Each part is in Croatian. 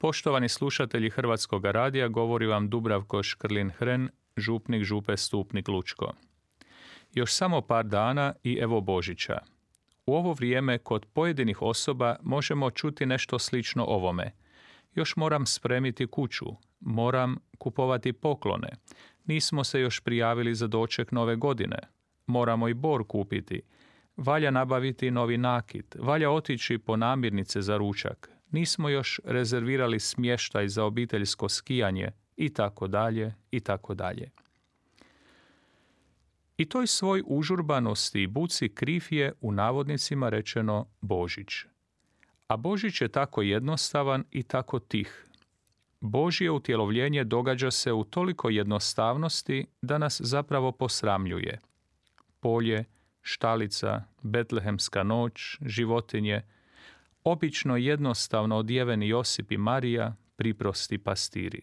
Poštovani slušatelji Hrvatskog radija, govori vam Dubravko Škrlin-Hren, župnik župe Stupnik Lučko. Još samo par dana i evo Božića. U ovo vrijeme kod pojedinih osoba možemo čuti nešto slično ovome. Još moram spremiti kuću, moram kupovati poklone, nismo se još prijavili za doček nove godine, moramo i bor kupiti, valja nabaviti novi nakit, valja otići po namirnice za ručak, nismo još rezervirali smještaj za obiteljsko skijanje i tako dalje i tako dalje. I toj svoj užurbanosti i buci kriv je u navodnicima rečeno Božić. A Božić je tako jednostavan i tako tih. Božje utjelovljenje događa se u toliko jednostavnosti da nas zapravo posramljuje. Polje, štalica, betlehemska noć, životinje – obično jednostavno odjeveni Josip i Marija, priprosti pastiri.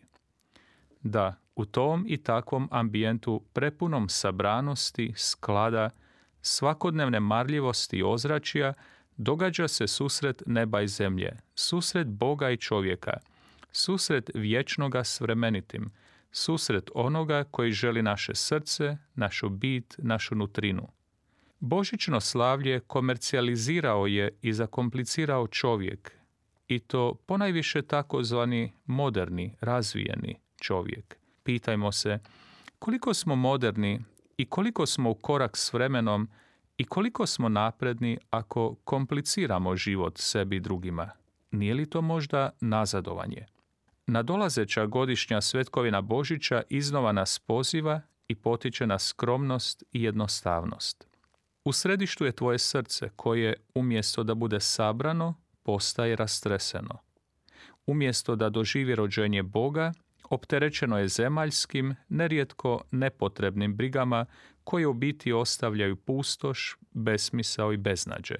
Da, u tom i takvom ambijentu prepunom sabranosti, sklada, svakodnevne marljivosti i ozračja, događa se susret neba i zemlje, susret Boga i čovjeka, susret vječnoga s vremenitim, susret onoga koji želi naše srce, našu bit, našu nutrinu. Božićno slavlje komercijalizirao je i zakomplicirao čovjek, i to ponajviše takozvani moderni, razvijeni čovjek. Pitajmo se koliko smo moderni i koliko smo u korak s vremenom i koliko smo napredni ako kompliciramo život sebi drugima. Nije li to možda nazadovanje? Nadolazeća godišnja svetkovina Božića iznova nas poziva i potiče na skromnost i jednostavnost. U središtu je tvoje srce koje umjesto da bude sabrano, postaje rastreseno. Umjesto da doživi rođenje Boga, opterećeno je zemaljskim, nerijetko nepotrebnim brigama koje u biti ostavljaju pustoš, besmisao i beznađe.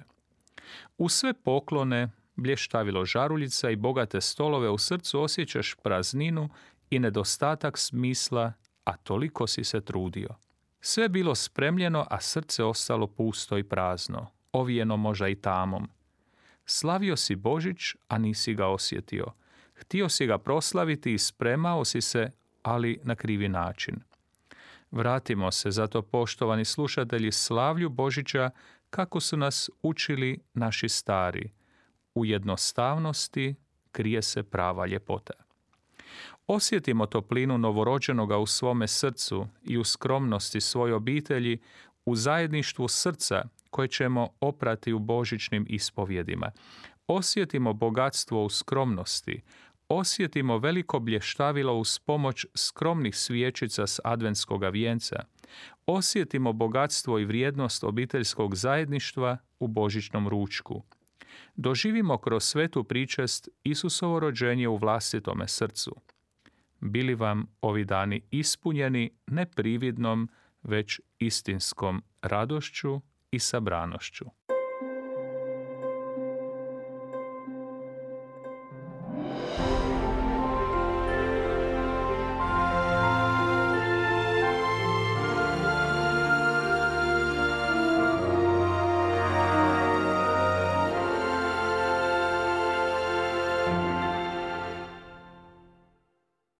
U sve poklone, blještavilo žaruljica i bogate stolove u srcu osjećaš prazninu i nedostatak smisla, a toliko si se trudio. Sve bilo spremljeno, a srce ostalo pusto i prazno, ovijeno možda i tamom. Slavio si Božić, a nisi ga osjetio. Htio si ga proslaviti i spremao si se, ali na krivi način. Vratimo se, zato poštovani slušatelji, slavlju Božića kako su nas učili naši stari. U jednostavnosti krije se prava ljepota. Osjetimo toplinu novorođenoga u svome srcu i u skromnosti svoje obitelji, u zajedništvu srca koje ćemo oprati u božićnim ispovjedima. Osjetimo bogatstvo u skromnosti, osjetimo veliko blještavilo uz pomoć skromnih svijećica s adventskog vijenca, osjetimo bogatstvo i vrijednost obiteljskog zajedništva u božićnom ručku. Doživimo kroz svetu pričest Isusovo rođenje u vlastitome srcu bili vam ovi dani ispunjeni ne prividnom, već istinskom radošću i sabranošću.